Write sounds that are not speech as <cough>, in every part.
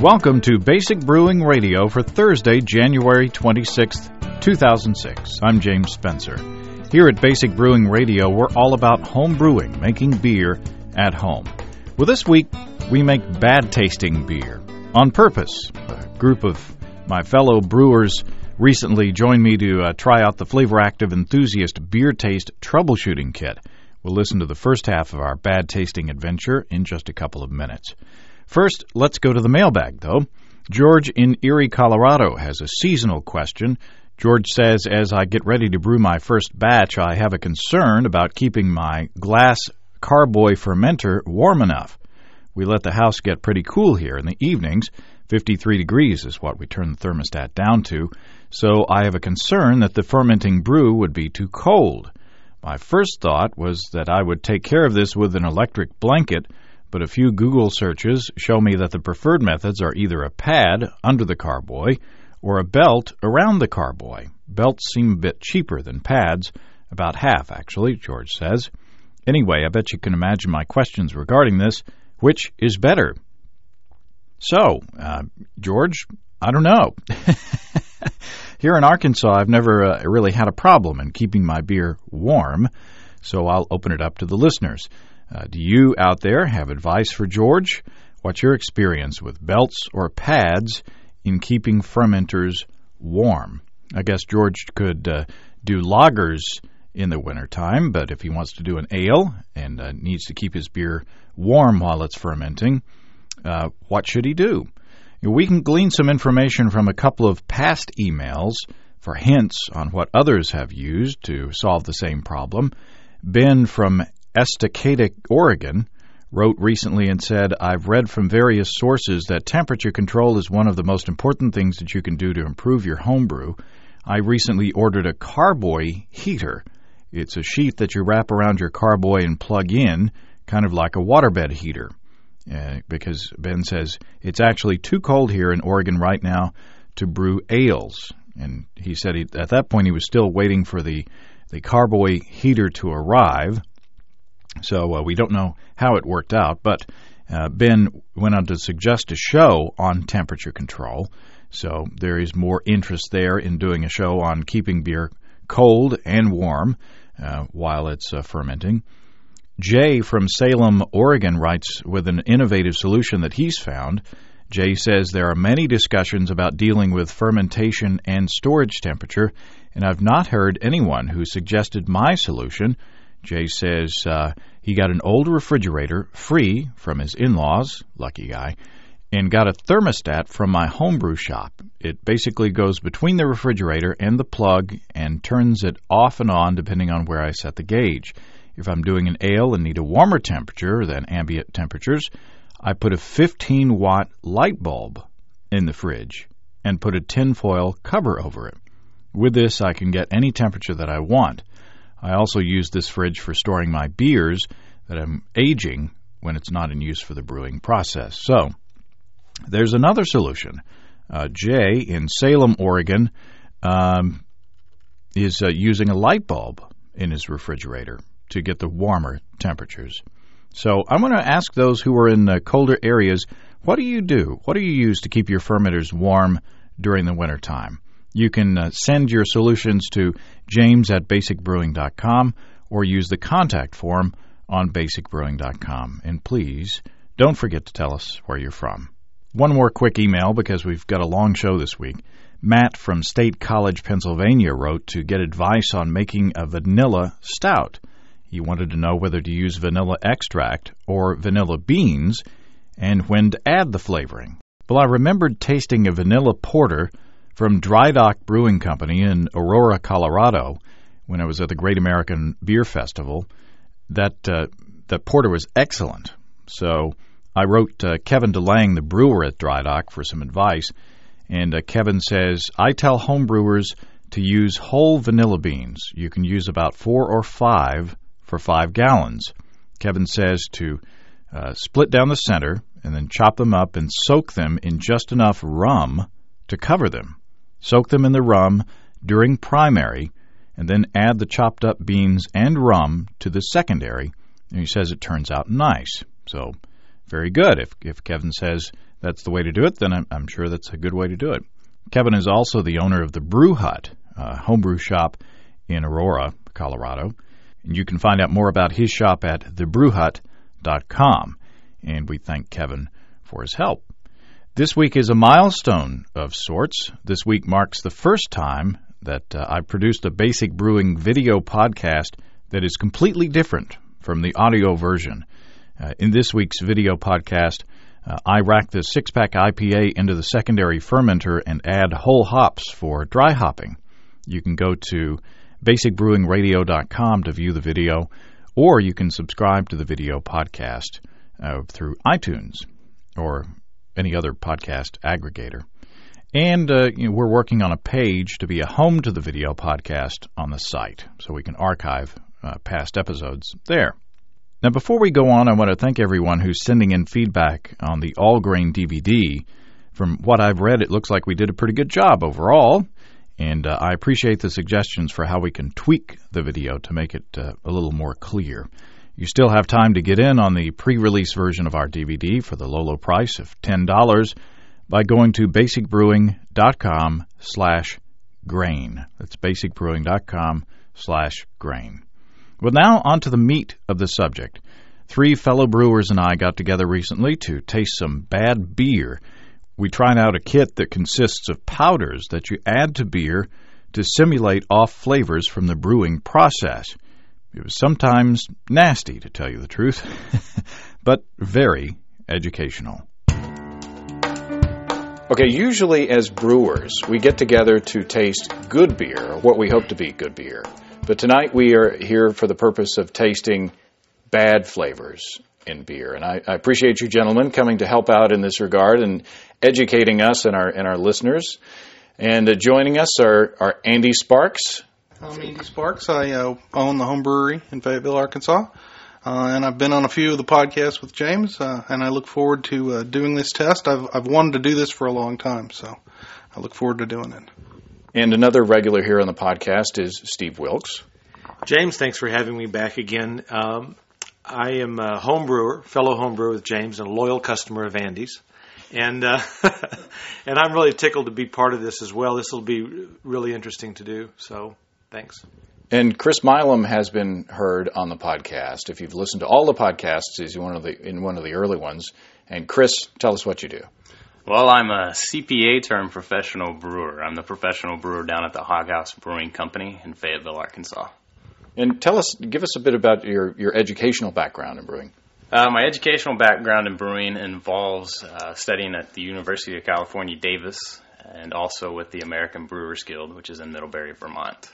Welcome to Basic Brewing Radio for Thursday, January 26th, 2006. I'm James Spencer. Here at Basic Brewing Radio, we're all about home brewing, making beer at home. Well, this week, we make bad tasting beer on purpose. A group of my fellow brewers recently joined me to uh, try out the Flavor Active Enthusiast Beer Taste Troubleshooting Kit. We'll listen to the first half of our bad tasting adventure in just a couple of minutes. First, let's go to the mailbag, though. George in Erie, Colorado has a seasonal question. George says, As I get ready to brew my first batch, I have a concern about keeping my glass carboy fermenter warm enough. We let the house get pretty cool here in the evenings. 53 degrees is what we turn the thermostat down to, so I have a concern that the fermenting brew would be too cold. My first thought was that I would take care of this with an electric blanket but a few Google searches show me that the preferred methods are either a pad under the carboy or a belt around the carboy. Belts seem a bit cheaper than pads, about half, actually, George says. Anyway, I bet you can imagine my questions regarding this. Which is better? So, uh, George, I don't know. <laughs> Here in Arkansas, I've never uh, really had a problem in keeping my beer warm, so I'll open it up to the listeners. Uh, do you out there have advice for George? What's your experience with belts or pads in keeping fermenters warm? I guess George could uh, do lagers in the wintertime, but if he wants to do an ale and uh, needs to keep his beer warm while it's fermenting, uh, what should he do? We can glean some information from a couple of past emails for hints on what others have used to solve the same problem. Ben from Estacada, Oregon, wrote recently and said, I've read from various sources that temperature control is one of the most important things that you can do to improve your homebrew. I recently ordered a carboy heater. It's a sheet that you wrap around your carboy and plug in, kind of like a waterbed heater. Uh, because Ben says it's actually too cold here in Oregon right now to brew ales. And he said he, at that point he was still waiting for the, the carboy heater to arrive. So uh, we don't know how it worked out, but uh, Ben went on to suggest a show on temperature control. So there is more interest there in doing a show on keeping beer cold and warm uh, while it's uh, fermenting. Jay from Salem, Oregon writes with an innovative solution that he's found. Jay says there are many discussions about dealing with fermentation and storage temperature, and I've not heard anyone who suggested my solution Jay says uh, he got an old refrigerator free from his in laws, lucky guy, and got a thermostat from my homebrew shop. It basically goes between the refrigerator and the plug and turns it off and on depending on where I set the gauge. If I'm doing an ale and need a warmer temperature than ambient temperatures, I put a 15 watt light bulb in the fridge and put a tinfoil cover over it. With this, I can get any temperature that I want. I also use this fridge for storing my beers that I'm aging when it's not in use for the brewing process. So, there's another solution. Uh, Jay in Salem, Oregon, um, is uh, using a light bulb in his refrigerator to get the warmer temperatures. So, I'm going to ask those who are in uh, colder areas what do you do? What do you use to keep your fermenters warm during the winter time? You can uh, send your solutions to james at basicbrewing.com or use the contact form on basicbrewing.com. And please don't forget to tell us where you're from. One more quick email because we've got a long show this week. Matt from State College, Pennsylvania wrote to get advice on making a vanilla stout. He wanted to know whether to use vanilla extract or vanilla beans and when to add the flavoring. Well, I remembered tasting a vanilla porter from Dry Dock Brewing Company in Aurora, Colorado, when I was at the Great American Beer Festival, that uh, that porter was excellent. So I wrote uh, Kevin DeLange, the brewer at Dry Dock, for some advice, and uh, Kevin says I tell homebrewers to use whole vanilla beans. You can use about four or five for five gallons. Kevin says to uh, split down the center and then chop them up and soak them in just enough rum to cover them. Soak them in the rum during primary, and then add the chopped up beans and rum to the secondary. And he says it turns out nice. So, very good. If, if Kevin says that's the way to do it, then I'm, I'm sure that's a good way to do it. Kevin is also the owner of the Brew Hut, a homebrew shop in Aurora, Colorado. And you can find out more about his shop at thebrewhut.com. And we thank Kevin for his help. This week is a milestone of sorts. This week marks the first time that uh, I produced a basic brewing video podcast that is completely different from the audio version. Uh, in this week's video podcast, uh, I rack the six pack IPA into the secondary fermenter and add whole hops for dry hopping. You can go to basicbrewingradio.com to view the video, or you can subscribe to the video podcast uh, through iTunes or any other podcast aggregator. And uh, you know, we're working on a page to be a home to the video podcast on the site, so we can archive uh, past episodes there. Now, before we go on, I want to thank everyone who's sending in feedback on the All Grain DVD. From what I've read, it looks like we did a pretty good job overall, and uh, I appreciate the suggestions for how we can tweak the video to make it uh, a little more clear. You still have time to get in on the pre-release version of our DVD for the low, low price of $10 by going to basicbrewing.com slash grain. That's basicbrewing.com slash grain. Well, now on to the meat of the subject. Three fellow brewers and I got together recently to taste some bad beer. We tried out a kit that consists of powders that you add to beer to simulate off flavors from the brewing process. It was sometimes nasty, to tell you the truth, <laughs> but very educational. Okay, usually as brewers, we get together to taste good beer, what we hope to be good beer. But tonight we are here for the purpose of tasting bad flavors in beer. And I, I, appreciate you gentlemen coming to help out in this regard and educating us and our, and our listeners. And uh, joining us are, are Andy Sparks. I'm Andy Sparks. I uh, own the home brewery in Fayetteville, Arkansas. Uh, and I've been on a few of the podcasts with James, uh, and I look forward to uh, doing this test. I've, I've wanted to do this for a long time, so I look forward to doing it. And another regular here on the podcast is Steve Wilkes. James, thanks for having me back again. Um, I am a home brewer, fellow home brewer with James, and a loyal customer of Andy's. And uh, <laughs> and I'm really tickled to be part of this as well. This will be really interesting to do. So thanks. And Chris Milam has been heard on the podcast. If you've listened to all the podcasts, he's one of the in one of the early ones. And Chris, tell us what you do. Well, I'm a CPA turned professional brewer. I'm the professional brewer down at the Hog Haus Brewing Company in Fayetteville, Arkansas. And tell us, give us a bit about your, your educational background in brewing. Uh, my educational background in brewing involves uh, studying at the University of California, Davis, and also with the American Brewers Guild, which is in Middlebury, Vermont.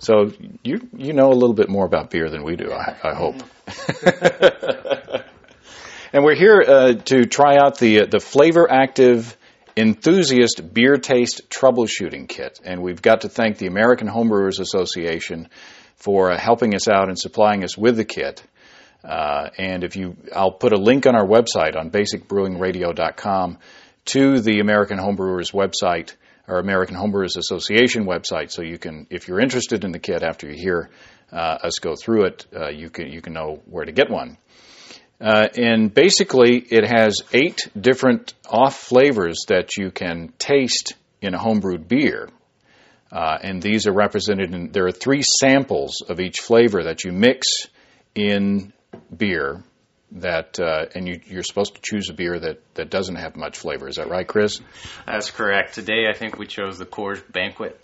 So you you know a little bit more about beer than we do, I, I hope. <laughs> And we're here uh, to try out the uh, the Flavor Active Enthusiast Beer Taste Troubleshooting Kit, and we've got to thank the American Homebrewers Association for uh, helping us out and supplying us with the kit. Uh, and if you, I'll put a link on our website on basicbrewingradio.com to the American Homebrewers website or American Homebrewers Association website, so you can, if you're interested in the kit after you hear uh, us go through it, uh, you can you can know where to get one. Uh, and basically, it has eight different off flavors that you can taste in a homebrewed beer. Uh, and these are represented in, there are three samples of each flavor that you mix in beer that uh, and you, are supposed to choose a beer that, that doesn't have much flavor. Is that right, Chris? That's correct. Today, I think we chose the Coors Banquet.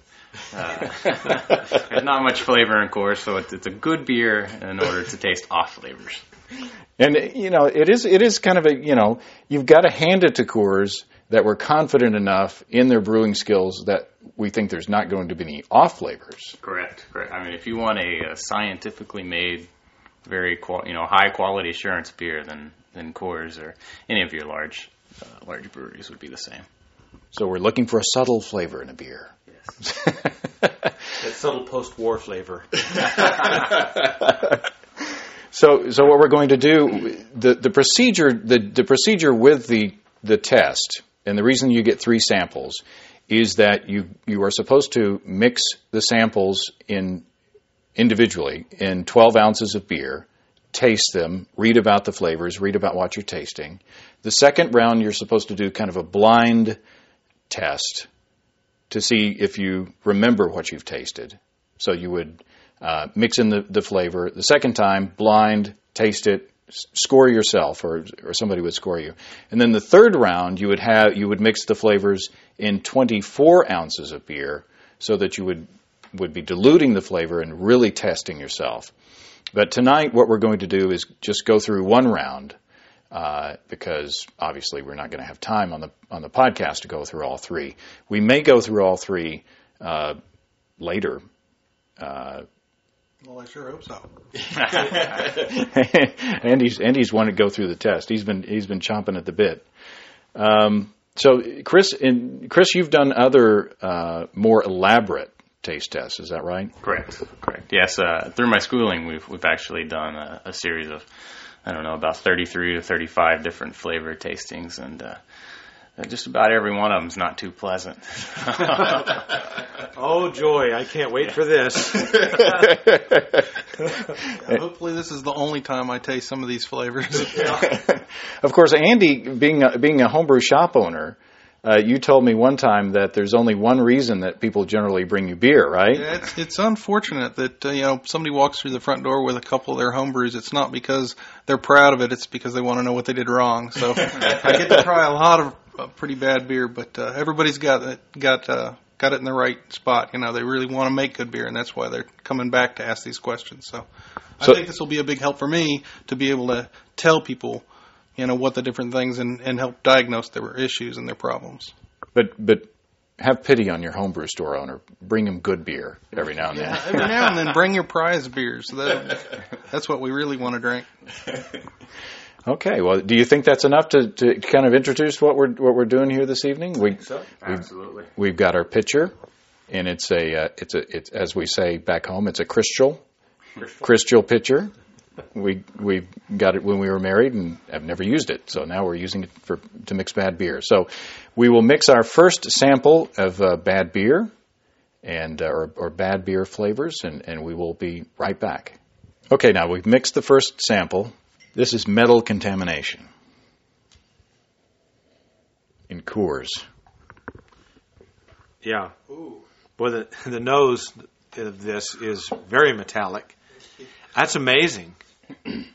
Uh, there's <laughs> not much flavor in Coors, so it's, it's, a good beer in order to taste off flavors. And you know, it is it is kind of a you know you've got to hand it to Coors that we're confident enough in their brewing skills that we think there's not going to be any off flavors. Correct. Correct. I mean, if you want a, a scientifically made, very qual- you know high quality assurance beer, than then Coors or any of your large uh, large breweries would be the same. So we're looking for a subtle flavor in a beer. Yes. <laughs> that subtle post-war flavor. <laughs> So, so what we're going to do, the, the procedure, the, the procedure with the, the test, and the reason you get three samples, is that you, you are supposed to mix the samples in individually in 12 ounces of beer, taste them, read about the flavors, read about what you're tasting. The second round, you're supposed to do kind of a blind test to see if you remember what you've tasted. So you would uh, mix in the, the flavor. The second time, blind, taste it, score yourself, or or somebody would score you. And then the third round, you would have you would mix the flavors in 24 ounces of beer, so that you would would be diluting the flavor and really testing yourself. But tonight, what we're going to do is just go through one round. Uh, because obviously we're not going to have time on the on the podcast to go through all three. We may go through all three uh, later Well, I sure hope so. <laughs> Andy's Andy's wanted to go through the test. He's been he's been chomping at the bit. Um, so Chris, in, Chris, you've done other uh, more elaborate taste tests. Is that right? Correct. Correct. Yes. Uh, through my schooling, we've we've actually done a, a series of I don't know about 33 to 35 different flavor tastings, and uh, just about every one of them is not too pleasant. Oh joy! I can't wait for this. <laughs> Hopefully, this is the only time I taste some of these flavors. <laughs> Of course, Andy, being a, being a homebrew shop owner, uh, you told me one time that there's only one reason that people generally bring you beer, right? Yeah, it's it's unfortunate that uh, you know somebody walks through the front door with a couple of their homebrews. It's not because they're proud of it; it's because they want to know what they did wrong. So <laughs> I get to try a lot of uh, pretty bad beer, but uh, everybody's got it, got uh, got it in the right spot. You know, they really want to make good beer, and that's why they're coming back to ask these questions. So, So- I think this will be a big help for me to be able to tell people, you know, what the different things and, and help diagnose their issues and their problems. But but have pity on your homebrew store owner. Bring him good beer every now and then. Yeah, every now and then bring your prize beers. That, that's what we really want to drink. <laughs> Okay. Well, do you think that's enough to, to kind of introduce what we're what we're doing here this evening? We Absolutely. we've got our pitcher, and it's a uh, it's a it's as we say back home, it's a crystal crystal pitcher. We we got it when we were married, and I've never used it. So now we're using it for to mix bad beer. So we will mix our first sample of uh, bad beer, and uh, or, or bad beer flavors, and, and we will be right back. Okay, now we've mixed the first sample. This is metal contamination in Coors. Yeah. Ooh. Boy, the the nose of this is very metallic. That's amazing. <clears throat>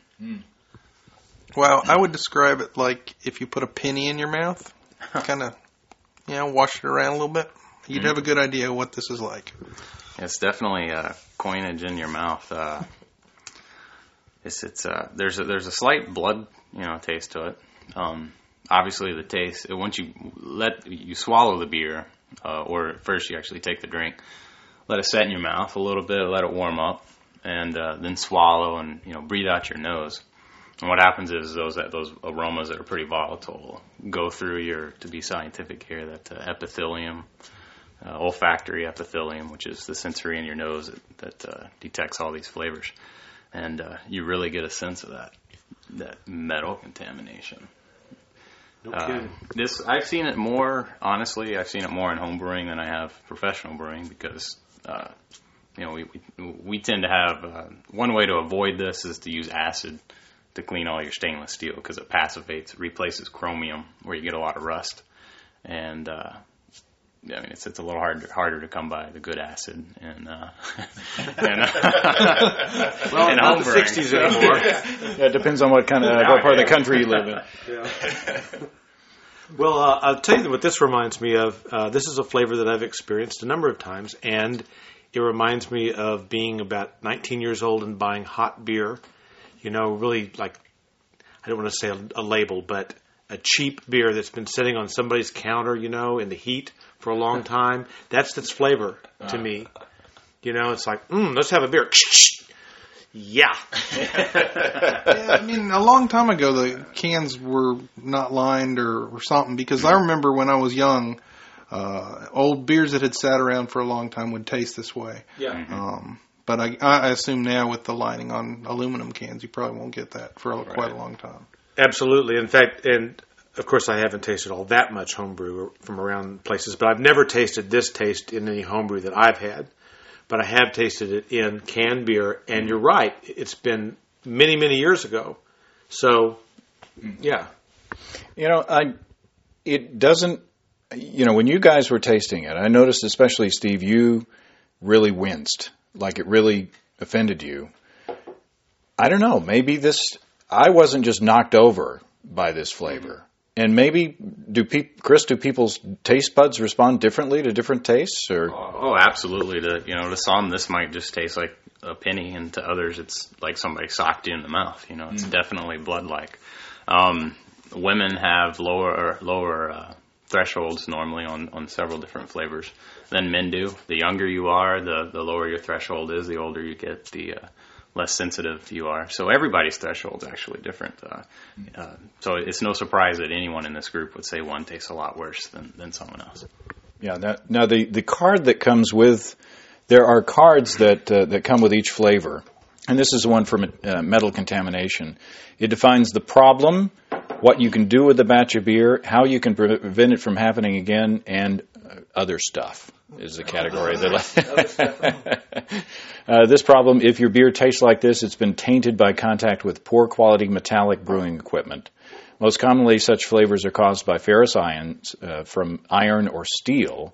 Well, I would describe it like if you put a penny in your mouth, kind of, you know, wash it around a little bit. You'd have a good idea what this is like. It's definitely uh, coinage in your mouth. Uh, it's it's uh, there's a, there's a slight blood you know taste to it. Um, obviously, the taste once you let you swallow the beer, uh, or first you actually take the drink, let it set in your mouth a little bit, let it warm up, and uh, then swallow and you know breathe out your nose. And what happens is those that those aromas that are pretty volatile go through your to be scientific here that uh, epithelium uh, olfactory epithelium, which is the sensory in your nose that, that uh, detects all these flavors, and uh, you really get a sense of that that metal contamination. No Uh, kidding. this I've seen it more honestly. I've seen it more in home brewing than I have professional brewing because uh, you know we, we we tend to have uh, one way to avoid this is to use acid to clean all your stainless steel because it passivates, replaces chromium where you get a lot of rust, and uh, I mean, it's it's a little harder harder to come by the good acid and uh, <laughs> and, uh, Well, and not the homebrewing. '60s anymore. Yeah, <laughs> it depends on what kind of what part of the country you live in. Well, uh, I'll tell you what this reminds me of. Uh, this is a flavor that I've experienced a number of times, and it reminds me of being about 19 years old and buying hot beer. You know, really like, I don't want to say a, a label, but a cheap beer that's been sitting on somebody's counter, you know, in the heat for a long <laughs> time. That's its flavor to me. You know, it's like, mm, let's have a beer. <laughs> Yeah. <laughs> Yeah, I mean, a long time ago, the cans were not lined or, or something because I remember when I was young, uh, old beers that had sat around for a long time would taste this way. Yeah. Um, but I, I assume now with the lining on aluminum cans, you probably won't get that for a, quite a long time. Absolutely. In fact, and of course, I haven't tasted all that much homebrew from around places, but I've never tasted this taste in any homebrew that I've had. But I have tasted it in canned beer, and you're right. It's been many many years ago. So, yeah, You know, I it doesn't. You know, when you guys were tasting it, I noticed, especially Steve, you really winced, like it really offended you. I don't know. Maybe this. I wasn't just knocked over by this flavor, and maybe do Chris? Do people's taste buds respond differently to different tastes, or Oh, absolutely. To you know, to some this might just taste like a penny, and to others it's like somebody socked you in the mouth. You know, it's definitely blood like. Um, women have lower lower uh, thresholds normally on on several different flavors than men do. The younger you are, the the lower your threshold is. The older you get, the uh, less sensitive you are. So everybody's threshold is actually different. Uh, uh, so it's no surprise that anyone in this group would say one tastes a lot worse than than someone else. Yeah. Now, now the the card that comes with there are cards that uh, that come with each flavor, and this is one for uh, metal contamination. It defines the problem, what you can do with the batch of beer, how you can prevent it from happening again, and other stuff is the category that. <laughs> uh, this problem, if your beer tastes like this, it's been tainted by contact with poor quality metallic brewing equipment. Most commonly, such flavors are caused by ferrous ions uh, from iron or steel.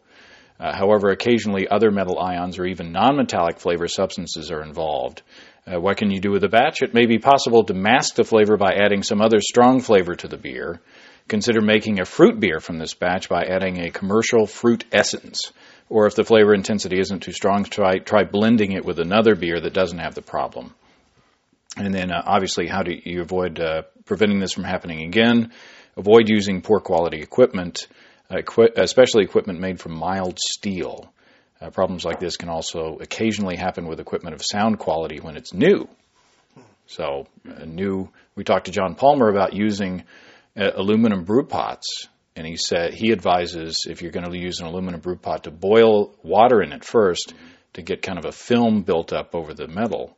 Uh, however, occasionally other metal ions or even non-metallic flavor substances are involved. Uh, what can you do with the batch? It may be possible to mask the flavor by adding some other strong flavor to the beer. Consider making a fruit beer from this batch by adding a commercial fruit essence. Or if the flavor intensity isn't too strong, try, try blending it with another beer that doesn't have the problem. And then, uh, obviously, how do you avoid uh, preventing this from happening again? Avoid using poor quality equipment, uh, equi- especially equipment made from mild steel. Uh, problems like this can also occasionally happen with equipment of sound quality when it's new. So, uh, new. We talked to John Palmer about using uh, aluminum brew pots, and he said he advises if you're going to use an aluminum brew pot to boil water in it first to get kind of a film built up over the metal.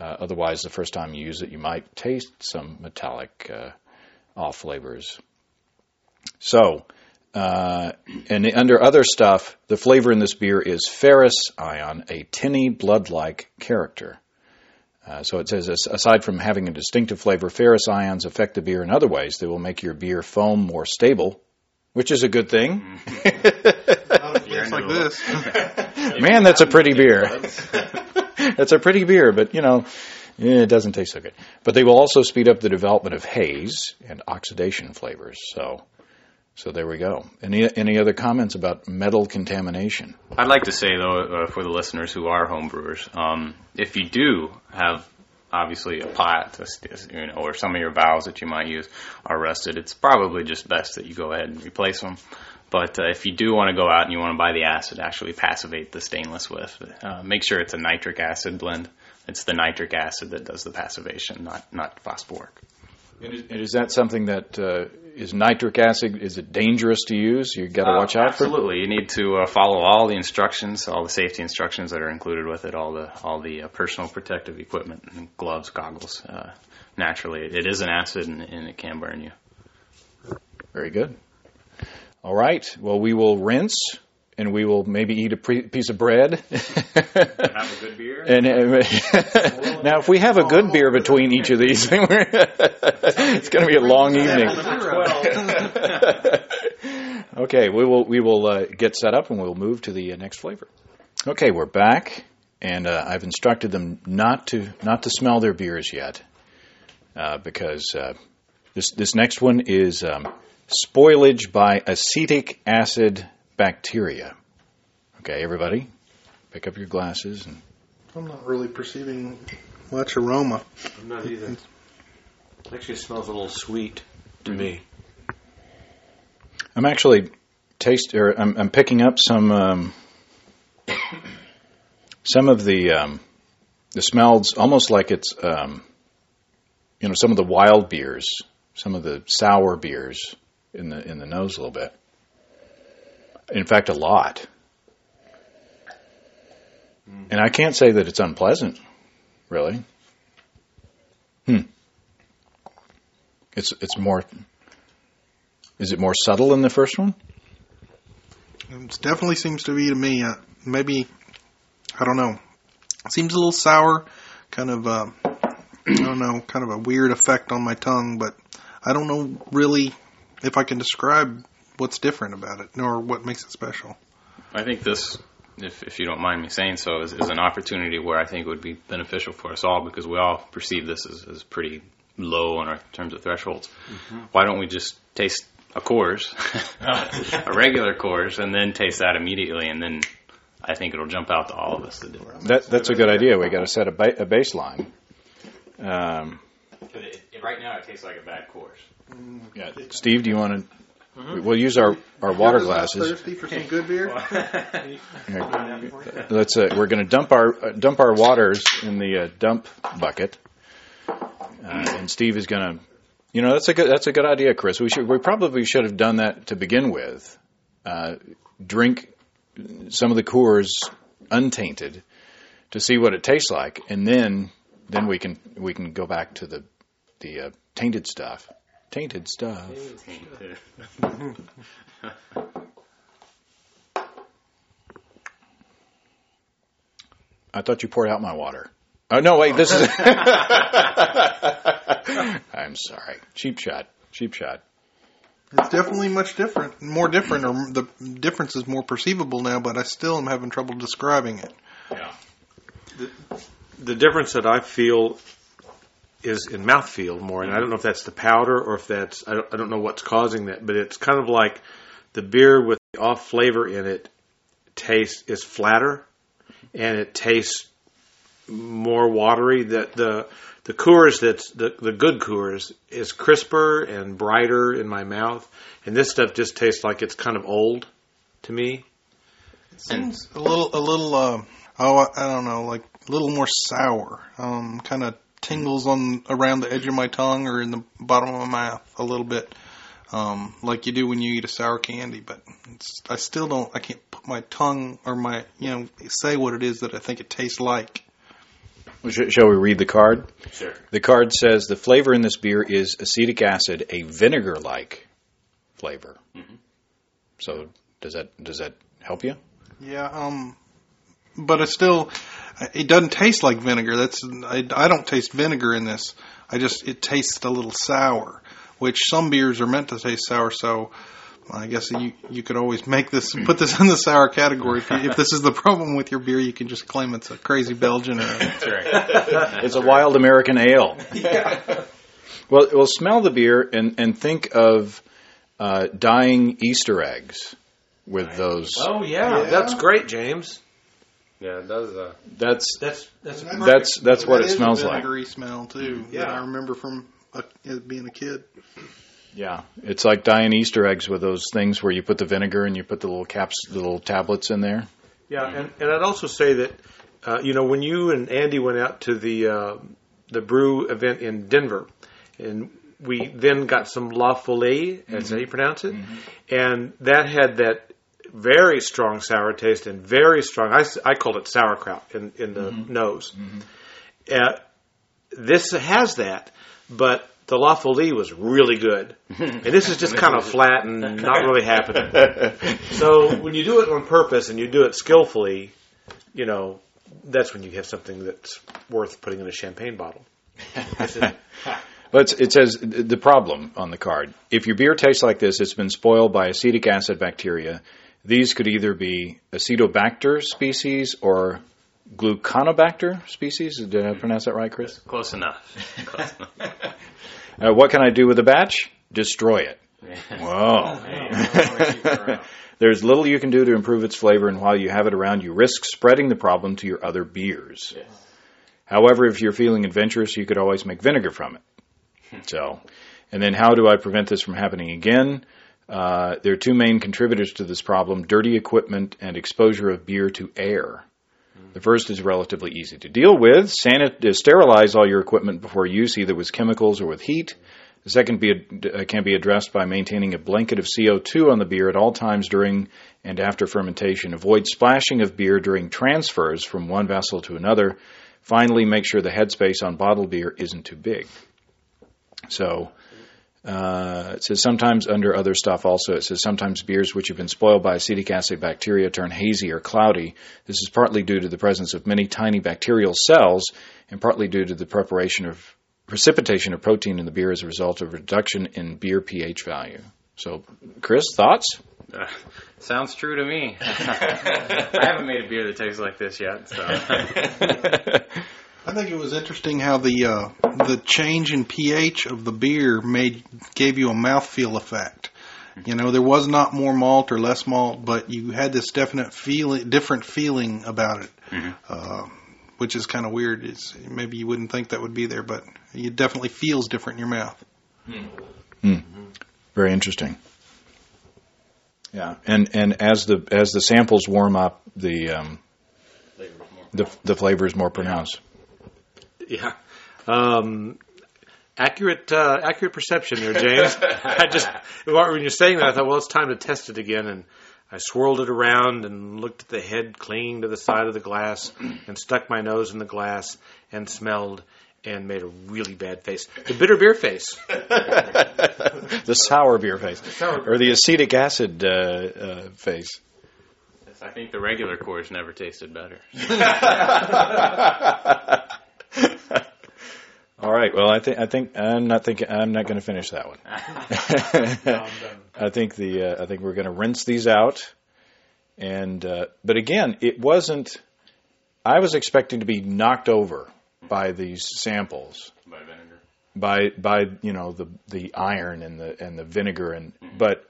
Uh, otherwise, the first time you use it, you might taste some metallic uh, off flavors. So, uh, and under other stuff, the flavor in this beer is ferrous ion, a tinny blood-like character. Uh, so it says, aside from having a distinctive flavor, ferrous ions affect the beer in other ways. They will make your beer foam more stable, which is a good thing. Not if it's like this. <laughs> Man, that's a pretty beer. that's a pretty beer, but you know, it doesn't taste so good. But they will also speed up the development of haze and oxidation flavors. So, so there we go. Any any other comments about metal contamination? I'd like to say though, uh, for the listeners who are homebrewers, um, if you do have obviously a pot, you know, or some of your valves that you might use are rusted, it's probably just best that you go ahead and replace them. But uh, if you do want to go out and you want to buy the acid, actually passivate the stainless with. Uh, make sure it's a nitric acid blend. It's the nitric acid that does the passivation, not not phosphoric. And is, and is that something that uh, is nitric acid? Is it dangerous to use? You got to watch out for. it? Absolutely, you need to uh, follow all the instructions, all the safety instructions that are included with it, all the all the uh, personal protective equipment, and gloves, goggles. Uh, naturally, it is an acid and, and it can burn you. Very good. All right. Well, we will rinse and we will maybe eat a pre- piece of bread. Have a good beer. <laughs> And uh, <laughs> now, if we have a good beer between each of these, <laughs> it's going to be a long evening. okay, we will we will uh, get set up and we'll move to the uh, next flavor. Okay, we're back, and uh, I've instructed them not to not to smell their beers yet, uh, because uh, this this next one is um, spoilage by acetic acid bacteria. Okay, everybody, pick up your glasses and. I'm not really perceiving much aroma. I'm not either. It actually smells a little sweet to me. I'm actually taste or I'm, I'm picking up some um, some of the um, the smells almost like it's um, you know some of the wild beers, some of the sour beers in the in the nose a little bit. In fact, a lot. And I can't say that it's unpleasant, really. Hmm. It's it's more. Is it more subtle than the first one? It definitely seems to be to me. Uh, maybe I don't know. It seems a little sour, kind of uh, I don't know, kind of a weird effect on my tongue, but I don't know really if I can describe what's different about it nor what makes it special. I think this, if, if you don't mind me saying so, is, is an opportunity where I think it would be beneficial for us all because we all perceive this as, as pretty low in our terms of thresholds. Why don't we just taste a Coors, <laughs> a regular Coors, and then taste that immediately, and then I think it'll jump out to all of us. The difference. That, that's a good idea. We got to set a, ba- a baseline. Um, right now, it tastes like a bad Coors. yeah. Steve, do you want to? We'll use our, our water glasses. Thirsty for some good beer? <laughs> Let's. Uh, we're going to dump our uh, dump our waters in the uh, dump bucket, uh, and Steve is going to. You know, that's a good that's a good idea, Chris. We should we probably should have done that to begin with. Uh, drink some of the Coors untainted to see what it tastes like, and then then we can we can go back to the the uh, tainted stuff. Tainted stuff. <laughs> I thought you poured out my water. Oh no, wait, this is. <laughs> I'm sorry. Cheap shot. Cheap shot. It's definitely much different, more different, or the difference is more perceivable now. But I still am having trouble describing it. Yeah. The difference that I feel is in mouthfeel more, and I don't know if that's the powder or if that's I don't, I don't know what's causing that, but it's kind of like the beer with the off flavor in it taste is flatter, and it tastes more watery. That the the Coors that's the the good Coors is crisper and brighter in my mouth, and this stuff just tastes like it's kind of old to me. Seems a little, a little. Uh, oh, I, I don't know, like a little more sour. Um, kind of tingles on around the edge of my tongue or in the bottom of my mouth a little bit, um, like you do when you eat a sour candy. But it's, I still don't. I can't put my tongue or my, you know, say what it is that I think it tastes like. Well, sh- Shall we read the card? Sure. The card says the flavor in this beer is acetic acid, a vinegar-like flavor. So does that does that help you? Yeah, um, but it still, it doesn't taste like vinegar. That's I, I don't taste vinegar in this. I just it tastes a little sour, which some beers are meant to taste sour. So I guess you you could always make this put this in the sour category. If, you, if this is the problem with your beer, you can just claim it's a crazy Belgian. Or, That's right. <laughs> It's a wild American ale. Well, well, smell the beer and and think of uh, dying Easter eggs with those. Oh yeah, Yeah. that's great, James. Yeah, it does. Uh, That's That's that's that's that's what That it is smells a like. vinegary smell too. Yeah. that I remember from uh, being a kid. Yeah, it's like dying Easter eggs with those things where you put the vinegar and you put the little caps, the little tablets in there. Yeah, and, and I'd also say that uh, you know when you and Andy went out to the uh, the brew event in Denver, and we then got some La Folie, as how you pronounce it, and that had that very strong sour taste and very strong. I called it sauerkraut in in the nose. Uh, this has that, but the La Folie was really good, <laughs> and this is just kind of flat and not really happening. <laughs> So when you do it on purpose and you do it skillfully, you know, that's when you have something that's worth putting in a champagne bottle. <laughs> But it says the problem on the card. If your beer tastes like this, it's been spoiled by acetic acid bacteria. These could either be Acetobacter species or Gluconobacter species. Did I pronounce that right, Chris? close enough. Close enough. <laughs> Uh, what can I do with a batch? Destroy it. Whoa. <laughs> <laughs> There's little you can do to improve its flavor, and while you have it around, you risk spreading the problem to your other beers. However, if you're feeling adventurous, you could always make vinegar from it. So, and then how do I prevent this from happening again? Uh, there are two main contributors to this problem dirty equipment and exposure of beer to air. The first is relatively easy to deal with. Sanit- uh, sterilize all your equipment before use, either with chemicals or with heat. The second be, uh, can be addressed by maintaining a blanket of CO2 on the beer at all times during and after fermentation. Avoid splashing of beer during transfers from one vessel to another. Finally, make sure the headspace on bottled beer isn't too big. So, Uh, it says sometimes under other stuff also. It says sometimes beers which have been spoiled by acetic acid bacteria turn hazy or cloudy. This is partly due to the presence of many tiny bacterial cells and partly due to the preparation of precipitation of protein in the beer as a result of reduction in beer pH value. So, Chris, thoughts? Uh, <laughs> sounds true to me. <laughs> I haven't made a beer that tastes like this yet. So. <laughs> I think it was interesting how the uh, the change in pH of the beer made gave you a mouthfeel effect. You know, there was not more malt or less malt, but you had this definite feeling, different feeling about it, Mhm. uh, which is kind of weird. It's maybe you wouldn't think that would be there, but it definitely feels different in your mouth. Very interesting. Yeah, and and as the as the samples warm up, the um, the the flavor is more pronounced. <laughs> Yeah. Um, accurate, uh, accurate perception there, James. I just when you're saying that, I thought, well, it's time to test it again, and I swirled it around and looked at the head clinging to the side of the glass, and stuck my nose in the glass and smelled. And made a really bad face. The bitter beer face. <laughs> the sour beer face, sour or the acetic acid uh, uh, face. I think the regular Coors never tasted better. <laughs> All right. Well, I think I think I'm not thinking I'm not going to finish that one. <laughs> <laughs> I think the uh, I think we're going to rinse these out, and uh, but again, it wasn't. I was expecting to be knocked over by these samples By vinegar. by by you know the the iron and the and the vinegar and but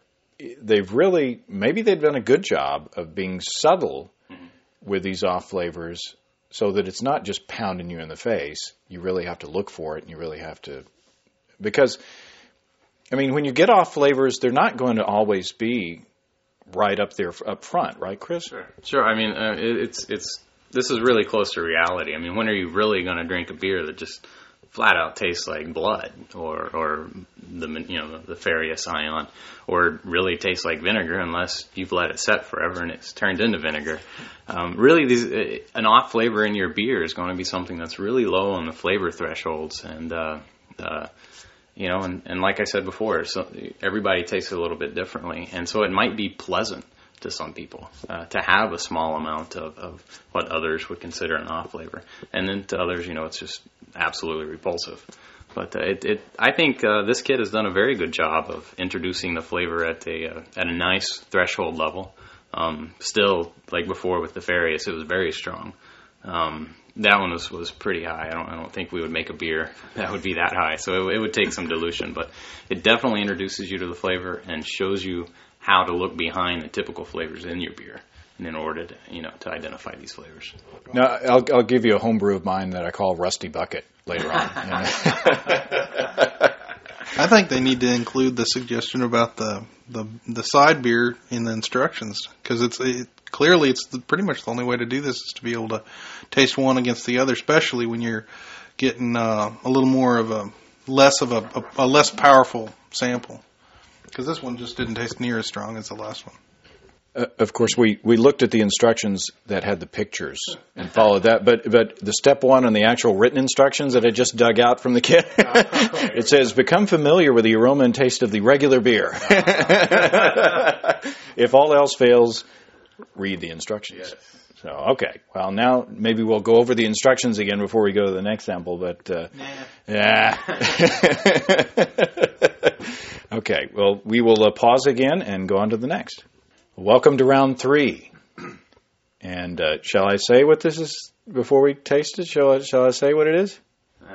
they've really maybe they've done a good job of being subtle with these off flavors so that it's not just pounding you in the face you really have to look for it and you really have to because I mean when you get off flavors they're not going to always be right up there up front right Chris Sure. Sure. I mean, uh, it, it's it's this is really close to reality. I mean, when are you really going to drink a beer that just flat out tastes like blood, or or the you know the, ferrous ion, or really tastes like vinegar unless you've let it set forever and it's turned into vinegar. Um, really, these uh, an off flavor in your beer is going to be something that's really low on the flavor thresholds, and uh, uh, you know, and, and like I said before, so everybody tastes it a little bit differently, and so it might be pleasant to some people uh, to have a small amount of, of what others would consider an off flavor, and then to others, you know, it's just absolutely repulsive. But uh, it, it, I think uh, this kid has done a very good job of introducing the flavor at a uh, at a nice threshold level. Um, still, like before with the ferrous, it was very strong. Um, that one was, was pretty high. I don't I don't think we would make a beer <laughs> that would be that high. So it, it would take some dilution, but it definitely introduces you to the flavor and shows you how to look behind the typical flavors in your beer, and in order to you know to identify these flavors. now I'll I'll give you a homebrew of mine that I call Rusty Bucket later on. <laughs> I think they need to include the suggestion about the the, the side beer in the instructions because it's it, clearly it's the, pretty much the only way to do this is to be able to taste one against the other, especially when you're getting uh, a little more of a less of a, a, a less powerful sample. Because this one just didn't taste near as strong as the last one. Uh, of course, we, we looked at the instructions that had the pictures and followed that, but but the step one on the actual written instructions that I just dug out from the kit, <laughs> it says become familiar with the aroma and taste of the regular beer. <laughs> if all else fails, read the instructions. So okay, well now maybe we'll go over the instructions again before we go to the next sample, but uh, yeah. <laughs> okay, well we will uh, pause again and go on to the next. Welcome to round three. And uh, shall I say what this is before we taste it? Shall I, shall I say what it is?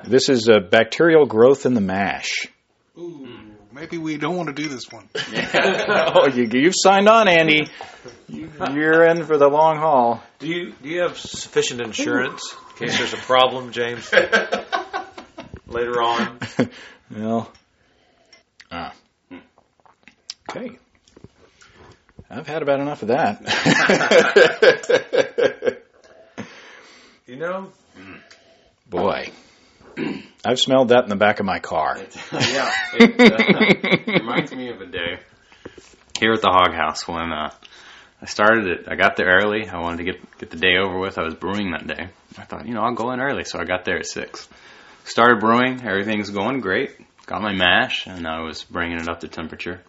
This is uh, bacterial growth in the mash. Ooh, maybe we don't want to do this one. <laughs> <laughs> oh, you, you've signed on, Andy. You're in for the long haul. Do you do you have sufficient insurance in case there's a problem, James? <laughs> Later on. Well, ah. okay. I've had about enough of that. You know, Boy, <clears throat> I've smelled that in the back of my car. <laughs> yeah, it uh, reminds me of a day here at the Hog Haus when uh, I started it. I got there early. I wanted to get get the day over with. I was brewing that day. I thought, you know, I'll go in early, so I got there at six. Started brewing. Everything's going great. got my mash, and I was bringing it up to temperature.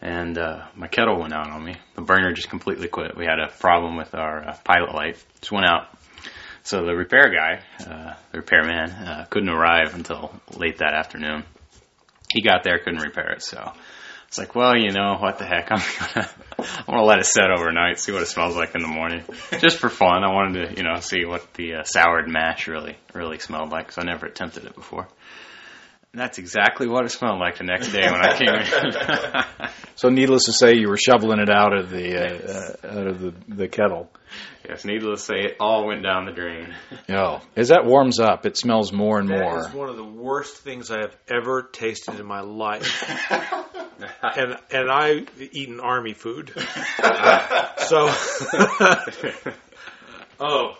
And uh, my kettle went out on me. The burner just completely quit. We had a problem with our uh, pilot light. Just went out. So the repair guy, uh, the repairman, uh, couldn't arrive until late that afternoon. He got there, couldn't repair it. So it's like, well, you know, what the heck? <laughs> I'm gonna, I'm gonna let it set overnight, see what it smells like in the morning, <laughs> just for fun. I wanted to, you know, see what the uh, soured mash really, really smelled like because I never attempted it before. And that's exactly what it smelled like the next day when I came in. <laughs> So, needless to say, you were shoveling it out of the uh, uh, out of the, the kettle. Yes, needless to say, it all went down the drain. <laughs> Oh, as that warms up, it smells more and That more. is one of the worst things I have ever tasted in my life. <laughs> and and I've eaten army food. <laughs> so Oh.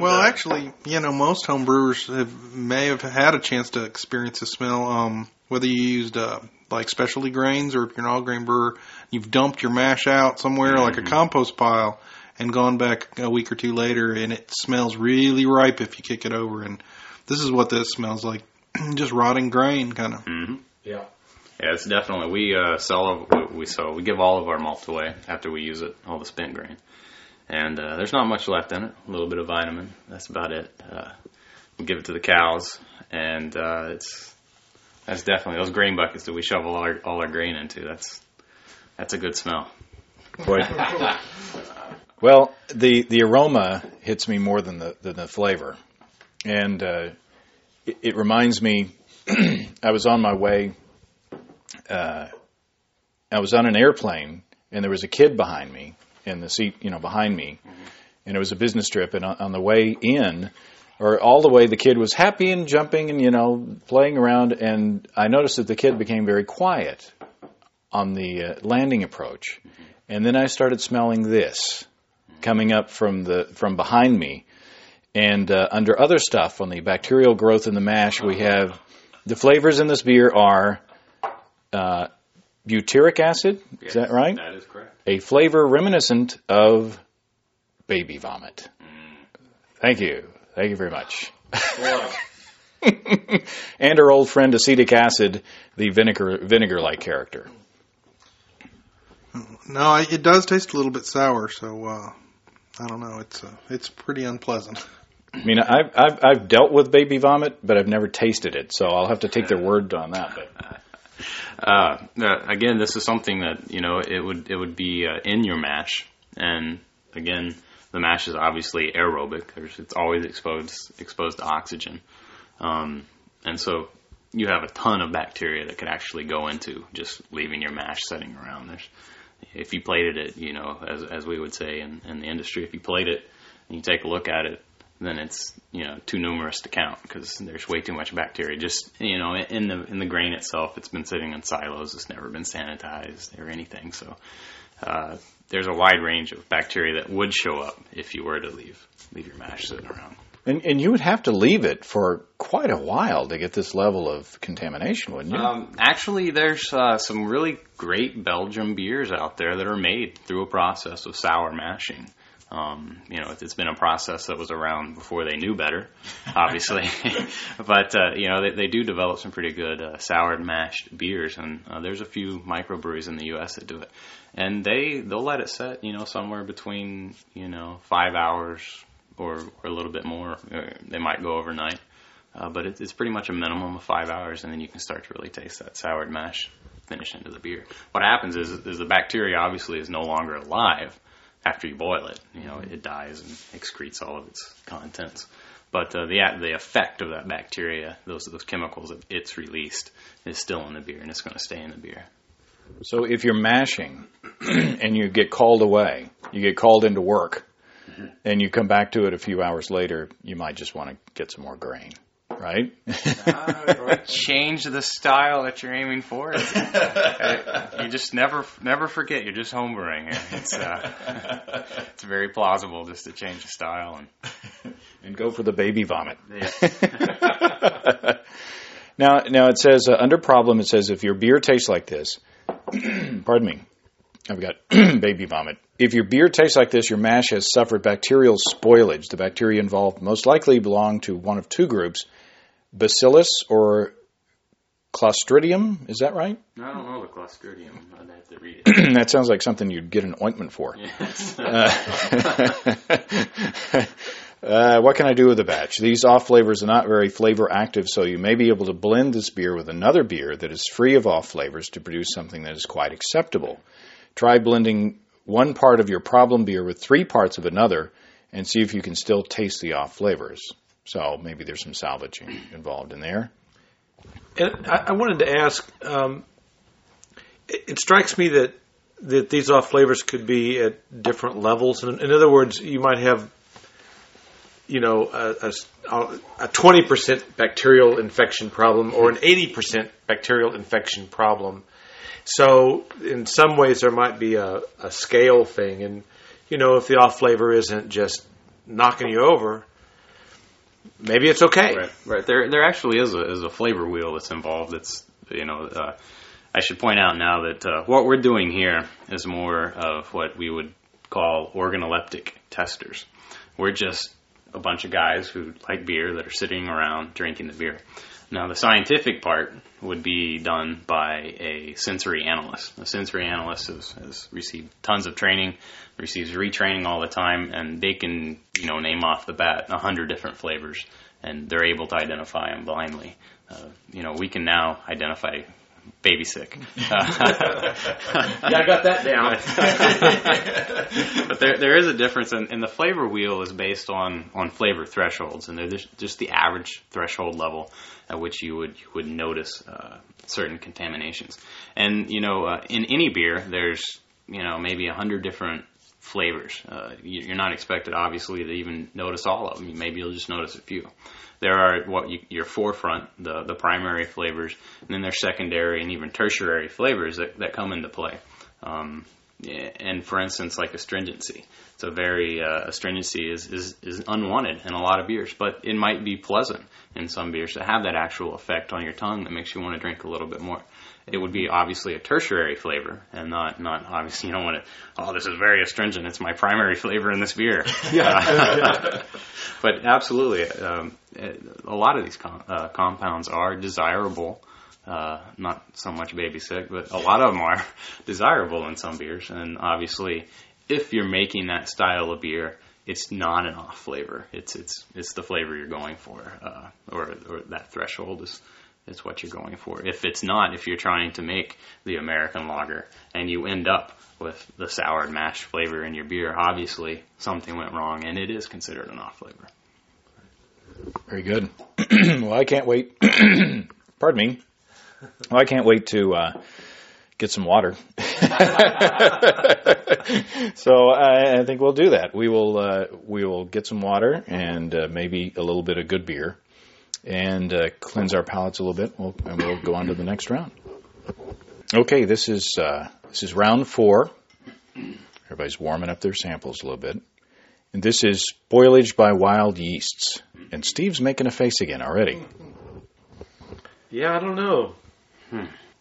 Well, actually, you know, most home brewers have, may have had a chance to experience the smell. Um, whether you used uh, like specialty grains or if you're an all grain brewer, you've dumped your mash out somewhere like a compost pile and gone back a week or two later, and it smells really ripe if you kick it over. And this is what this smells like, <clears throat> just rotting grain, kind of. Yeah. Yeah, it's definitely we uh, sell we sell we give all of our malt away after we use it, all the spent grain, and uh, there's not much left in it. A little bit of vitamin, that's about it. Uh, we give it to the cows, and uh, it's that's definitely those grain buckets that we shovel all our all our grain into. That's that's a good smell. Boy. <laughs> well, the the aroma hits me more than the than the flavor, and uh, it, it reminds me. <clears throat> I was on my way. Uh, I was on an airplane, and there was a kid behind me in the seat, you know, behind me, and it was a business trip. And on, on the way in, or all the way, the kid was happy and jumping and you know playing around, and I noticed that the kid became very quiet on the uh, landing approach, and then I started smelling this coming up from the from behind me, and uh, under other stuff on the bacterial growth in the mash, we have the flavors in this beer are uh, butyric acid. Is that right? That is correct. A flavor reminiscent of baby vomit. Thank you. Thank you very much. <laughs> and our old friend acetic acid, the vinegar vinegar like character. No, it does taste a little bit sour, so uh, I don't know. It's uh, it's pretty unpleasant. I mean, I've, I've I've dealt with baby vomit, but I've never tasted it, so I'll have to take their word on that. But <laughs> Uh, again, this is something that you know it would it would be uh, in your mash, and again, the mash is obviously aerobic. There's, it's always exposed exposed to oxygen, um, and so you have a ton of bacteria that could actually go into just leaving your mash sitting around. There's, if you plated it, you know, as as we would say in, in the industry, if you plate it and you take a look at it, then it's you know too numerous to count because there's way too much bacteria. Just you know in the in the grain itself, it's been sitting in silos. It's never been sanitized or anything. So uh, there's a wide range of bacteria that would show up if you were to leave leave your mash sitting around. And and you would have to leave it for quite a while to get this level of contamination, wouldn't you? Um, actually, there's uh, some really great Belgium beers out there that are made through a process of sour mashing. Um, you know, it's been a process that was around before they knew better, <laughs> obviously. <laughs> but uh, you know, they, they do develop some pretty good uh, soured mashed beers, and uh, there's a few microbreweries in the U.S. that do it, and they they'll let it set, you know, somewhere between you know five hours or, or a little bit more. Or they might go overnight. Uh, but it, it's pretty much a minimum of five hours, and then you can start to really taste that soured mash finish into the beer. What happens is, is the bacteria obviously is no longer alive after you boil it. You know, it dies and excretes all of its contents. But uh, the the effect of that bacteria, those those chemicals that it's released, is still in the beer, and it's going to stay in the beer. So if you're mashing <clears throat> and you get called away, you get called into work, and you come back to it a few hours later, you might just want to get some more grain, right? change the style that you're aiming for. <laughs> you just never never forget. You're just homebrewing. It's uh, <laughs> it's very plausible just to change the style and and go for the baby vomit. <laughs> now, now it says uh, under problem, it says if your beer tastes like this, <clears throat> pardon me, I've got <clears throat> baby vomit. If your beer tastes like this, your mash has suffered bacterial spoilage. The bacteria involved most likely belong to one of two groups: Bacillus or Clostridium. Is that right? I don't know the Clostridium. I'd have to read it. <clears throat> that sounds like something you'd get an ointment for. Yes. <laughs> Uh, what can I do with the batch? These off flavors are not very flavor active, so you may be able to blend this beer with another beer that is free of off flavors to produce something that is quite acceptable. Try blending one part of your problem beer with three parts of another and see if you can still taste the off flavors. So maybe there's some salvaging involved in there. And I, wanted to ask. Um, it, it strikes me that that these off flavors could be at different levels. In, in other words, you might have, you know, a, a, a 20% bacterial infection problem or an 80% bacterial infection problem. So in some ways there might be a, a scale thing, and you know, if the off flavor isn't just knocking you over, maybe it's okay. Right, right. There, there actually is a is a flavor wheel that's involved. It's you know, uh, I should point out now that uh, what we're doing here is more of what we would call organoleptic testers. We're just a bunch of guys who like beer that are sitting around drinking the beer. Now, the scientific part would be done by a sensory analyst. A sensory analyst has, has received tons of training, receives retraining all the time, and they can, you know, name off the bat a hundred different flavors, and they're able to identify them blindly. Uh, you know, we can now identify baby sick. <laughs> <laughs> yeah, I got that down. <laughs> but there, there is a difference, and, and the flavor wheel is based on, on flavor thresholds, and they're just, just the average threshold level at which you would you would notice uh, certain contaminations. And you know, uh, in any beer, there's you know maybe a hundred different flavors. Uh, you- you're not expected, obviously, to even notice all of them. Maybe you'll just notice a few. There are what you, your forefront, the the primary flavors, and then there's secondary and even tertiary flavors that, that come into play. Um, and for instance, like astringency, it's a very uh, astringency is, is is unwanted in a lot of beers, but it might be pleasant in some beers to have that actual effect on your tongue that makes you want to drink a little bit more. It would be obviously a tertiary flavor, and not not obviously <laughs> you don't want to. Oh, this is very astringent. It's my primary flavor in this beer. <laughs> Yeah. <laughs> but absolutely, um, a lot of these com- uh, compounds are desirable. Uh, not so much baby sick, but a lot of them are <laughs> desirable in some beers. And obviously, if you're making that style of beer, it's not an off flavor. It's it's it's the flavor you're going for, uh, or or that threshold is is what you're going for. If it's not, if you're trying to make the American lager and you end up with the soured mash flavor in your beer, obviously something went wrong, and it is considered an off flavor. Very good. <clears throat> well, I can't wait. <clears throat> Pardon me. Well, I can't wait to uh, get some water. <laughs> so I, I think we'll do that. We will uh, we will get some water and uh, maybe a little bit of good beer, and uh, cleanse our palates a little bit. We'll, and we'll go on to the next round. Okay, this is uh, this is round four. Everybody's warming up their samples a little bit. And this is boilage by wild yeasts. And Steve's making a face again already. Yeah, I don't know.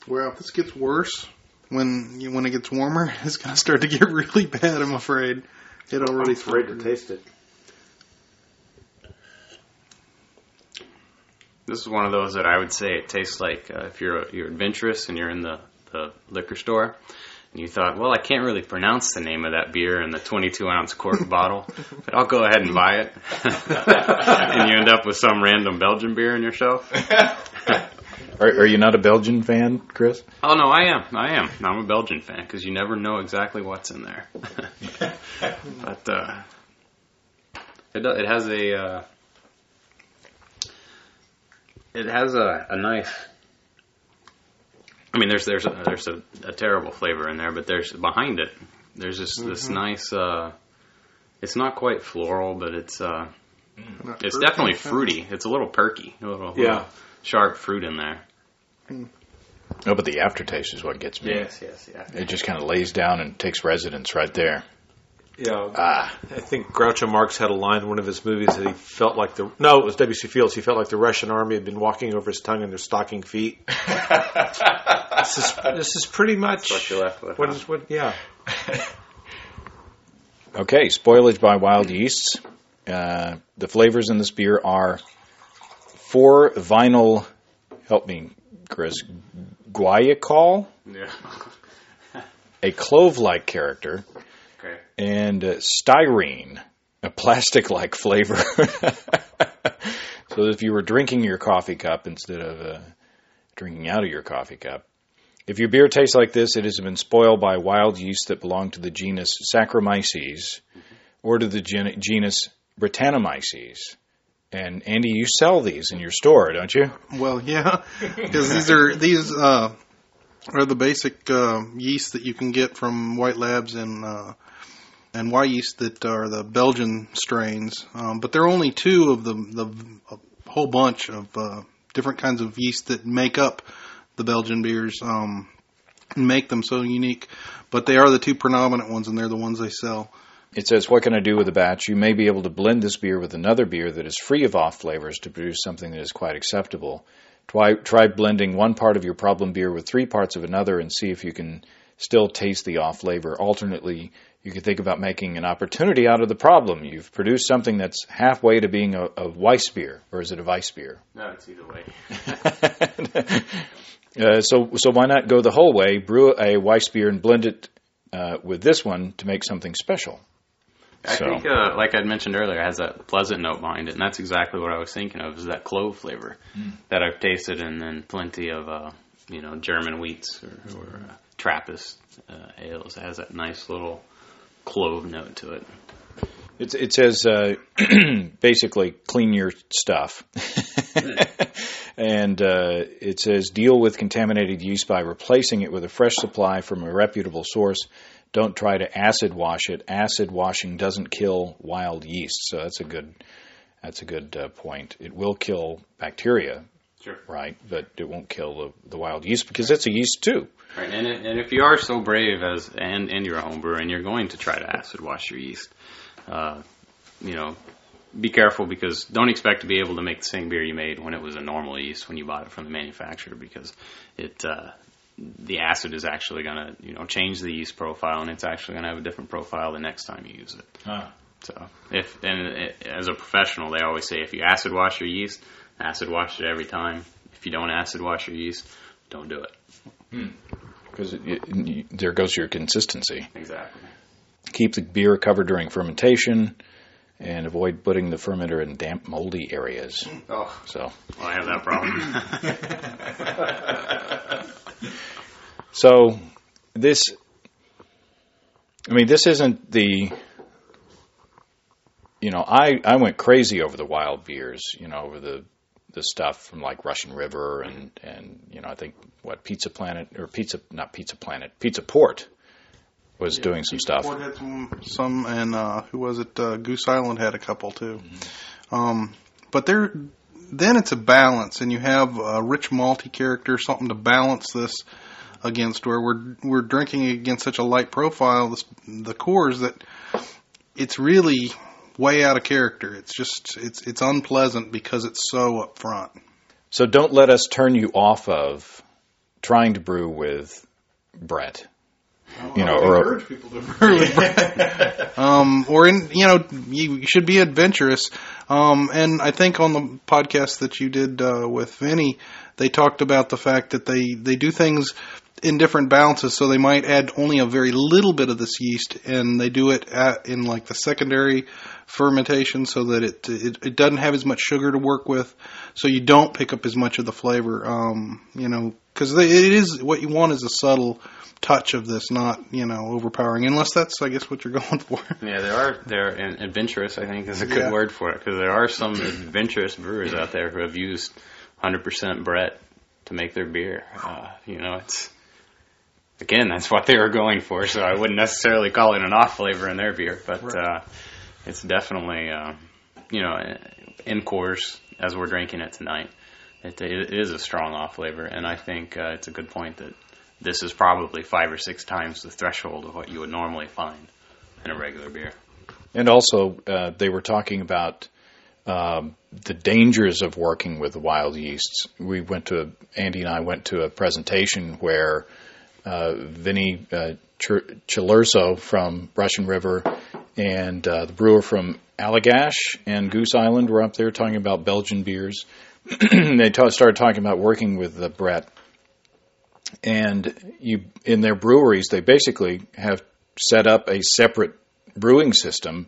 Well, if this gets worse when you, when it gets warmer, <laughs> it's gonna start to get really bad. I'm afraid. It already afraid to started. taste it. This is one of those that I would say it tastes like uh, if you're you're adventurous and you're in the, the liquor store and you thought, well, I can't really pronounce the name of that beer in the 22 ounce cork <laughs> bottle, but I'll go ahead and buy it, <laughs> and you end up with some random Belgian beer in your shelf. Are, are you not a Belgian fan, Chris? Oh no, I am, I am. I'm a Belgian fan because you never know exactly what's in there. <laughs> but uh, it it has a uh, it has a, a nice. I mean, there's there's a, there's a, a terrible flavor in there, but there's behind it. There's this this nice. Uh, it's not quite floral, but it's uh, it's definitely fruity. It's a little perky, a little, Yeah. little sharp fruit in there. Oh, but the aftertaste is what gets me. yes, yes, yeah. It just kind of lays down and takes residence right there. Yeah, Ah, I think Groucho Marx had a line in one of his movies that he felt like the no, it was W.C. Fields. He felt like the Russian army had been walking over his tongue in their stocking feet. <laughs> this is this is pretty much what you're left with, What huh? is what? Yeah, <laughs> okay. Spoilage by wild yeasts. Uh, the flavors in this beer are four vinyl. Help me, Chris, Guaiacol. Yeah. a clove-like character, Okay. and uh, styrene, a plastic-like flavor. <laughs> so if you were drinking your coffee cup instead of uh, drinking out of your coffee cup, if your beer tastes like this, it has been spoiled by wild yeast that belong to the genus Saccharomyces or to the gen- genus Brettanomyces. And Andy, you sell these in your store, don't you? Well, yeah, because these are these uh, are the basic uh, yeast that you can get from White Labs and uh, and Wyeast that are the Belgian strains. Um, but there are only two of the the whole bunch of uh, different kinds of yeast that make up the Belgian beers um, and make them so unique. But they are the two predominant ones, and they're the ones they sell. It says, What can I do with a batch? You may be able to blend this beer with another beer that is free of off flavors to produce something that is quite acceptable. Try, try blending one part of your problem beer with three parts of another and see if you can still taste the off flavor. Alternately, you could think about making an opportunity out of the problem. You've produced something that's halfway to being a, a Weiss beer, or is it a Weiss beer? No, it's either way. <laughs> Uh, so, so why not go the whole way, brew a Weiss beer and blend it uh, with this one to make something special? I So- think, uh, like I'd mentioned earlier, it has that pleasant note behind it, and that's exactly what I was thinking of, is that clove flavor that I've tasted and then plenty of, uh, you know, German wheats or, or uh, Trappist uh, ales. It has that nice little clove note to it. It, it says uh, <clears throat> basically clean your stuff. <laughs> and uh, it says deal with contaminated yeast by replacing it with a fresh supply from a reputable source. Don't try to acid wash it. Acid washing doesn't kill wild yeast, so that's a good that's a good uh, point. It will kill bacteria, Sure. right? But it won't kill the, the wild yeast because it's a yeast too. Right, and, it, and if you are so brave as and and you're a home brewer and you're going to try to acid wash your yeast, uh, you know, be careful because don't expect to be able to make the same beer you made when it was a normal yeast when you bought it from the manufacturer because it uh, the acid is actually going to you know change the yeast profile and it's actually going to have a different profile the next time you use it. Ah. So if and it, as a professional, they always say if you acid wash your yeast, acid wash it every time. If you don't acid wash your yeast, don't do it. Hmm. Because it, it, there goes your consistency. Exactly. Keep the beer covered during fermentation, and avoid putting the fermenter in damp, moldy areas. Oh, So, well, I have that problem. <laughs> <laughs> so this, I mean, this isn't the, you know, I I went crazy over the wild beers, you know, over the the stuff from like Russian River and and you know, I think what Pizza Planet or Pizza not Pizza Planet, Pizza Port was doing some stuff. Ford had some, some and uh, who was it? Uh, Goose Island had a couple too. Um, but there, then it's a balance, and you have a rich malty character, something to balance this against. Where we're we're drinking against such a light profile, this, the Coors that it's really way out of character. It's just it's it's unpleasant because it's so upfront. So don't let us turn you off of trying to brew with Brett. You know, or people to <laughs> <laughs> um, or in you know you, you should be adventurous. Um, and I think on the podcast that you did uh, with Vinny, they talked about the fact that they they do things in different balances. So they might add only a very little bit of this yeast, and they do it at, in like the secondary fermentation, so that it, it it doesn't have as much sugar to work with, so you don't pick up as much of the flavor. Um, you know, because it is what you want is a subtle touch of this, not you know overpowering. Unless that's I guess what you're <laughs> going for. yeah, there are there and adventurous. I think is a good Yeah. word for it because there are some adventurous brewers out there who have used 100% Brett to make their beer. Uh, you know, it's again that's what they were going for. So I wouldn't necessarily call it an off flavor in their beer, but uh, it's definitely uh, you know in Coors as we're drinking it tonight. It, it is a strong off flavor, and I think uh, it's a good point that this is probably five or six times the threshold of what you would normally find in a regular beer. and also uh, they were talking about um, the dangers of working with wild yeasts. We went to Andy and I went to a presentation where uh, Vinny uh, Ch- Cilurzo from Russian River and uh, the brewer from Allagash and Goose Island were up there talking about Belgian beers. <clears throat> they ta- started talking about working with the Brett, and you in their breweries they basically have set up a separate brewing system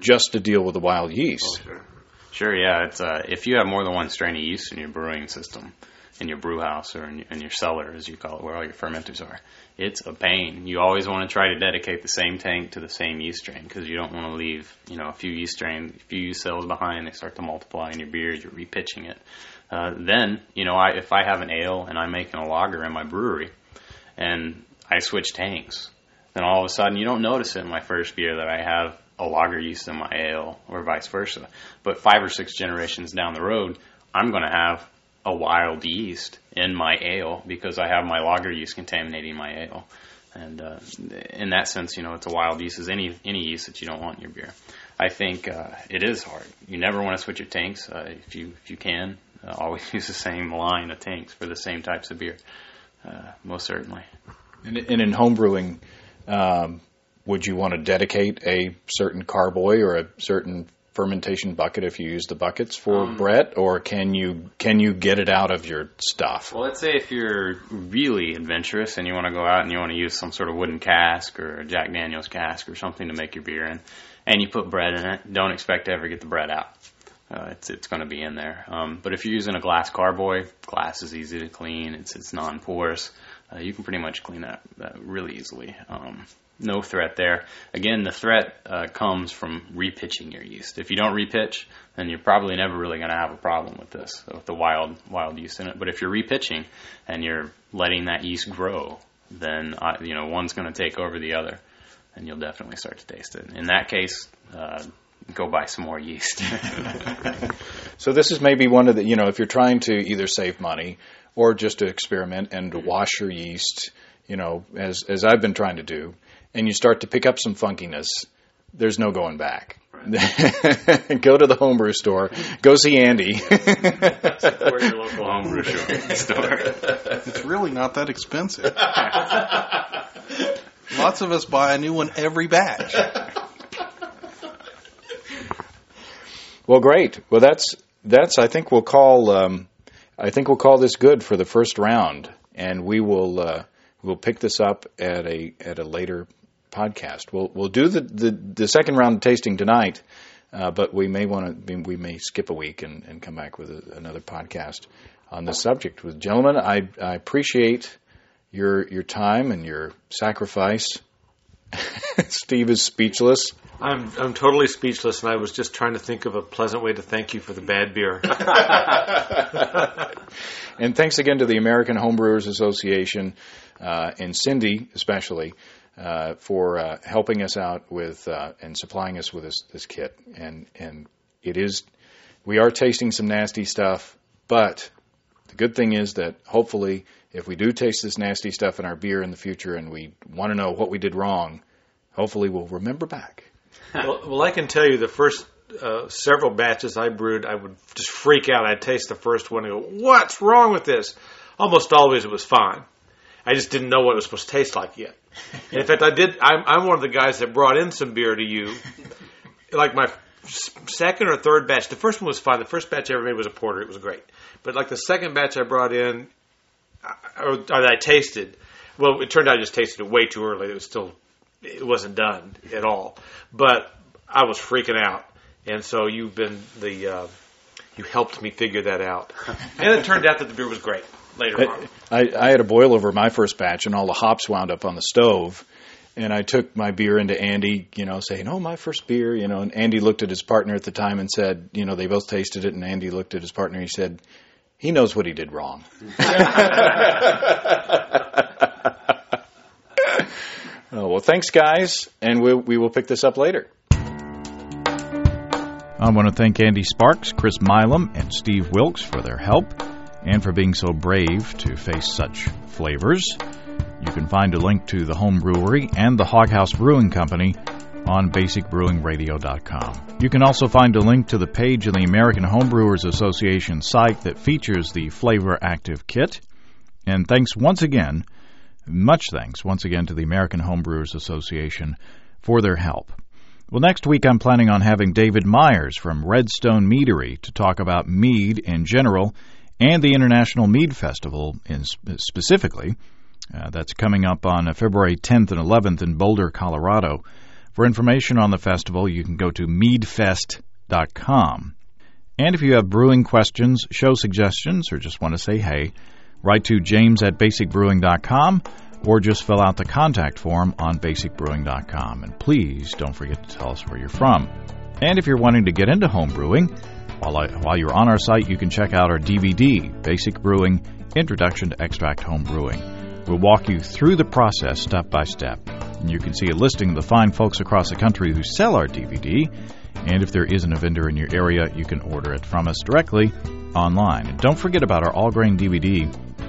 just to deal with the wild yeast. Sure. Sure, yeah. It's uh, if you have more than one strain of yeast in your brewing system, in your brew house or in, in your cellar, as you call it, where all your fermenters are, it's a pain. You always want to try to dedicate the same tank to the same yeast strain because you don't want to leave, you know, a few yeast strain, a few yeast cells behind. They start to multiply in your beer. You're repitching it. Uh, then, you know, I, if I have an ale and I'm making a lager in my brewery, and I switch tanks, then all of a sudden you don't notice it in my first beer that I have a lager yeast in my ale or vice versa. But five or six generations down the road, I'm going to have a wild yeast in my ale because I have my lager yeast contaminating my ale. And uh, in that sense, you know, it's a wild yeast as any any yeast that you don't want in your beer. I think uh, it is hard. You never want to switch your tanks uh, if you if you can. Uh, always <laughs> use the same line of tanks for the same types of beer. Uh, most certainly. And, and in homebrewing, um, would you want to dedicate a certain carboy or a certain fermentation bucket if you use the buckets for Um, Brett, or can you can you get it out of your stuff? Well, let's say if you're really adventurous and you want to go out and you want to use some sort of wooden cask or a Jack Daniels cask or something to make your beer in, and you put Brett in it, don't expect to ever get the Brett out. Uh, it's it's going to be in there. Um, but if you're using a glass carboy, glass is easy to clean. It's it's non-porous. Uh, you can pretty much clean that, that really easily. Um, no threat there. Again, the threat uh, comes from repitching your yeast. If you don't repitch, then you're probably never really going to have a problem with this, with the wild wild yeast in it. But if you're repitching and you're letting that yeast grow, then uh, you know one's going to take over the other, and you'll definitely start to taste it. In that case, uh, go buy some more yeast. <laughs> So this is maybe one of the you know if you're trying to either save money or just to experiment and to wash your yeast, you know, as as I've been trying to do, and you start to pick up some funkiness, there's no going back. <laughs> go to the homebrew store. Go see Andy. Support your local <laughs> homebrew store. It's really not that expensive. <laughs> Lots of us buy a new one every batch. well, great. Well, that's that's. I think we'll call. Um, I think we'll call this good for the first round, and we will uh, we'll pick this up at a at a later podcast. We'll we'll do the the, the second round of tasting tonight, uh, but we may want to we may skip a week and, and come back with a, another podcast on this subject. With gentlemen, I I appreciate your your time and your sacrifice. <laughs> Steve is speechless. I'm I'm totally speechless, and I was just trying to think of a pleasant way to thank you for the bad beer. <laughs> <laughs> And thanks again to the American Homebrewers Association uh, and Cindy, especially, uh, for uh, helping us out with uh, and supplying us with this, this kit. And and it is, we are tasting some nasty stuff, but the good thing is that hopefully, if we do taste this nasty stuff in our beer in the future, and we want to know what we did wrong, hopefully we'll remember back. well, well, I can tell you the first uh, several batches I brewed, I would just freak out. I'd taste the first one and go, "What's wrong with this?" Almost always it was fine. I just didn't know what it was supposed to taste like yet. And <laughs> in fact, I did. I'm, I'm one of the guys that brought in some beer to you, like my second or third batch. The first one was fine. The first batch I ever made was a porter. It was great. But like the second batch I brought in, or, or that I tasted, well, it turned out I just tasted it way too early. It was still, it wasn't done at all. But I was freaking out, and so you've been the, uh, you helped me figure that out. And it turned out that the beer was great later on. I, I had a boil over my first batch, and all the hops wound up on the stove. And I took my beer into Andy, you know, saying, "Oh, my first beer," you know. And Andy looked at his partner at the time and said, "You know, they both tasted it." And Andy looked at his partner. and He said, "He knows what he did wrong." oh, <laughs> well, thanks, guys, and we we will pick this up later. I want to thank Andy Sparks, Chris Milam, and Steve Wilkes for their help and for being so brave to face such flavors. You can find a link to the home brewery and the Hog Haus Brewing Company on basicbrewingradio.com. You can also find a link to the page of the American Homebrewers Association site that features the Flavor Active Kit. And thanks once again, much thanks once again to the American Homebrewers Association for their help. Well, next week I'm planning on having David Myers from Redstone Meadery to talk about mead in general and the International Mead Festival in specifically. Uh, that's coming up on uh, February 10th and 11th in Boulder, Colorado. For information on the festival, you can go to meadfest.com. And if you have brewing questions, show suggestions, or just want to say hey, write to james at basicbrewing.com or just fill out the contact form on basicbrewing.com. And please don't forget to tell us where you're from. And if you're wanting to get into home brewing, while, I, while you're on our site, you can check out our DVD, Basic Brewing Introduction to Extract Home Brewing. We'll walk you through the process step by step. And you can see a listing of the fine folks across the country who sell our DVD. And if there isn't a vendor in your area, you can order it from us directly online. And don't forget about our all grain DVD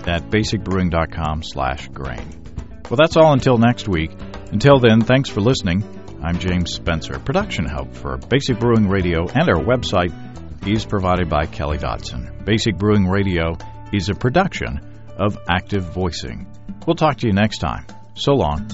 at basicbrewing.com slash grain. Well, that's all until next week. Until then, thanks for listening. I'm James Spencer. Production help for Basic Brewing Radio and our website is provided by Kelly Dodson. Basic Brewing Radio is a production of Active Voicing. We'll talk to you next time. So long.